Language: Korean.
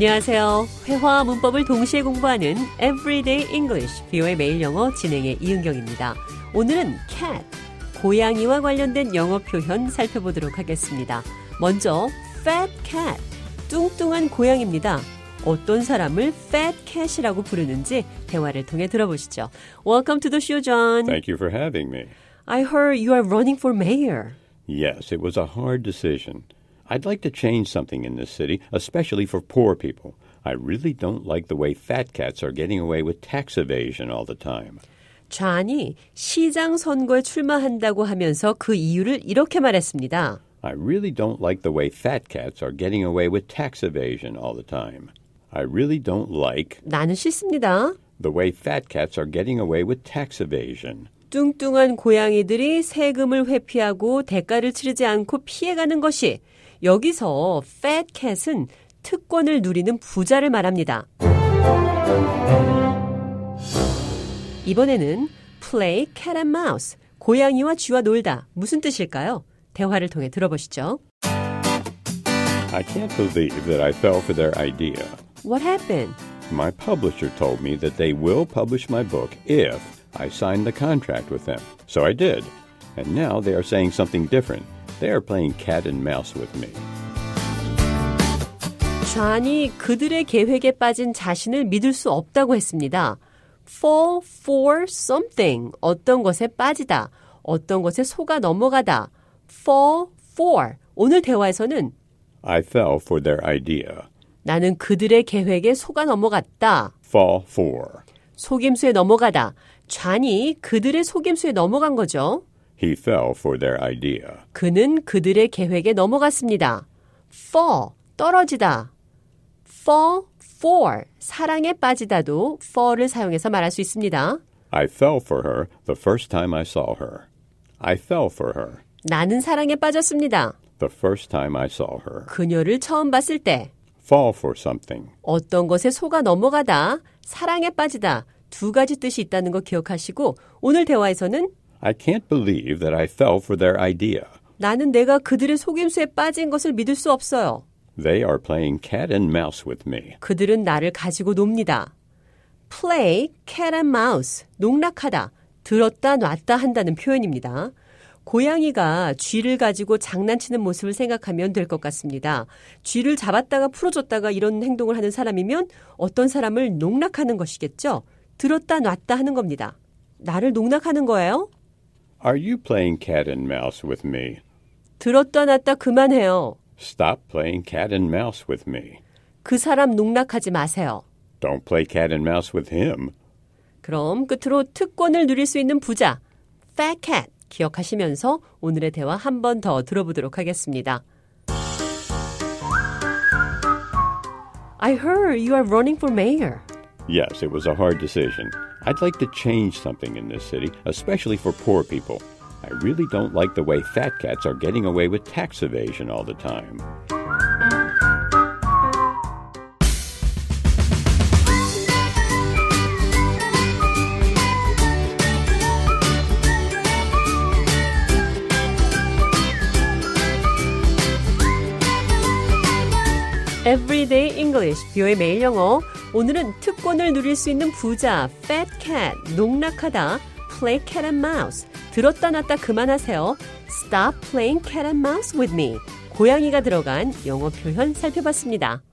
안녕하세요. 회화와 문법을 동시에 공부하는 Everyday English, 비오의 매일 영어 진행의 이은경입니다. 오늘은 cat, 고양이와 관련된 영어 표현 살펴보도록 하겠습니다. 먼저 fat cat, 뚱뚱한 고양입니다. 어떤 사람을 fat cat이라고 부르는지 대화를 통해 들어보시죠. Welcome to the show, John. Thank you for having me. I heard you are running for mayor. Yes, it was a hard decision. I'd like to change something in this city, especially for poor people. I really don't like the way fat cats are getting away with tax evasion all the time. 존이 시장 선거에 출마한다고 하면서 그 이유를 이렇게 말했습니다. I really don't like the way fat cats are getting away with tax evasion all the time. I really don't like 나는 싫습니다. the way fat cats are getting away with tax evasion. 뚱뚱한 고양이들이 세금을 회피하고 대가를 치르지 않고 피해가는 것이 여기서 fat cat은 특권을 누리는 부자를 말합니다. 이번에는 play cat and mouse, 고양이와 쥐와 놀다 무슨 뜻일까요? 대화를 통해 들어보시죠. I can't believe that I fell for their idea. What happened? My publisher told me that they will publish my book if I sign the contract with them. So I did. And now they are saying something different. They are playing cat and mouse with me. 존이 그들의 계획에 빠진 자신을 믿을 수 없다고 했습니다. fall for something, 어떤 것에 빠지다, 어떤 것에 속아 넘어가다. fall for, 오늘 대화에서는 I fell for their idea. 나는 그들의 계획에 속아 넘어갔다. Fall for. 속임수에 넘어가다. 존이 그들의 속임수에 넘어간 거죠. He fell for their idea. 그는 그들의 계획에 넘어갔습니다. fall, 떨어지다. fall for, 사랑에 빠지다도 fall을 사용해서 말할 수 있습니다. I fell for her the first time I saw her. I fell for her 나는 사랑에 빠졌습니다. the first time I saw her. 그녀를 처음 봤을 때 Fall for something. 어떤 것에 속아 넘어가다, 사랑에 빠지다 두 가지 뜻이 있다는 거 기억하시고 오늘 대화에서는 I can't believe that I fell for their idea. 나는 내가 그들의 속임수에 빠진 것을 믿을 수 없어요. They are playing cat and mouse with me. 그들은 나를 가지고 놉니다. play cat and mouse 농락하다 들었다 놨다 한다는 표현입니다. 고양이가 쥐를 가지고 장난치는 모습을 생각하면 될 것 같습니다. 쥐를 잡았다가 풀어줬다가 이런 행동을 하는 사람이면 어떤 사람을 농락하는 것이겠죠. 들었다 놨다 하는 겁니다. 나를 농락하는 거예요? Are you playing cat and mouse with me? 들었다 놨다 그만해요. Stop playing cat and mouse with me. 그 사람 농락하지 마세요. Don't play cat and mouse with him. 그럼 끝으로 특권을 누릴 수 있는 부자, fat cat 기억하시면서 오늘의 대화 한 번 더 들어보도록 하겠습니다. I heard you are running for mayor. Yes, it was a hard decision. I'd like to change something in this city, especially for poor people. I really don't like the way fat cats are getting away with tax evasion all the time. Everyday English, 뷰의 매일 영어. 오늘은 특권을 누릴 수 있는 부자, fat cat, 농락하다, play cat and mouse. 들었다 놨다 그만하세요. Stop playing cat and mouse with me. 고양이가 들어간 영어 표현 살펴봤습니다.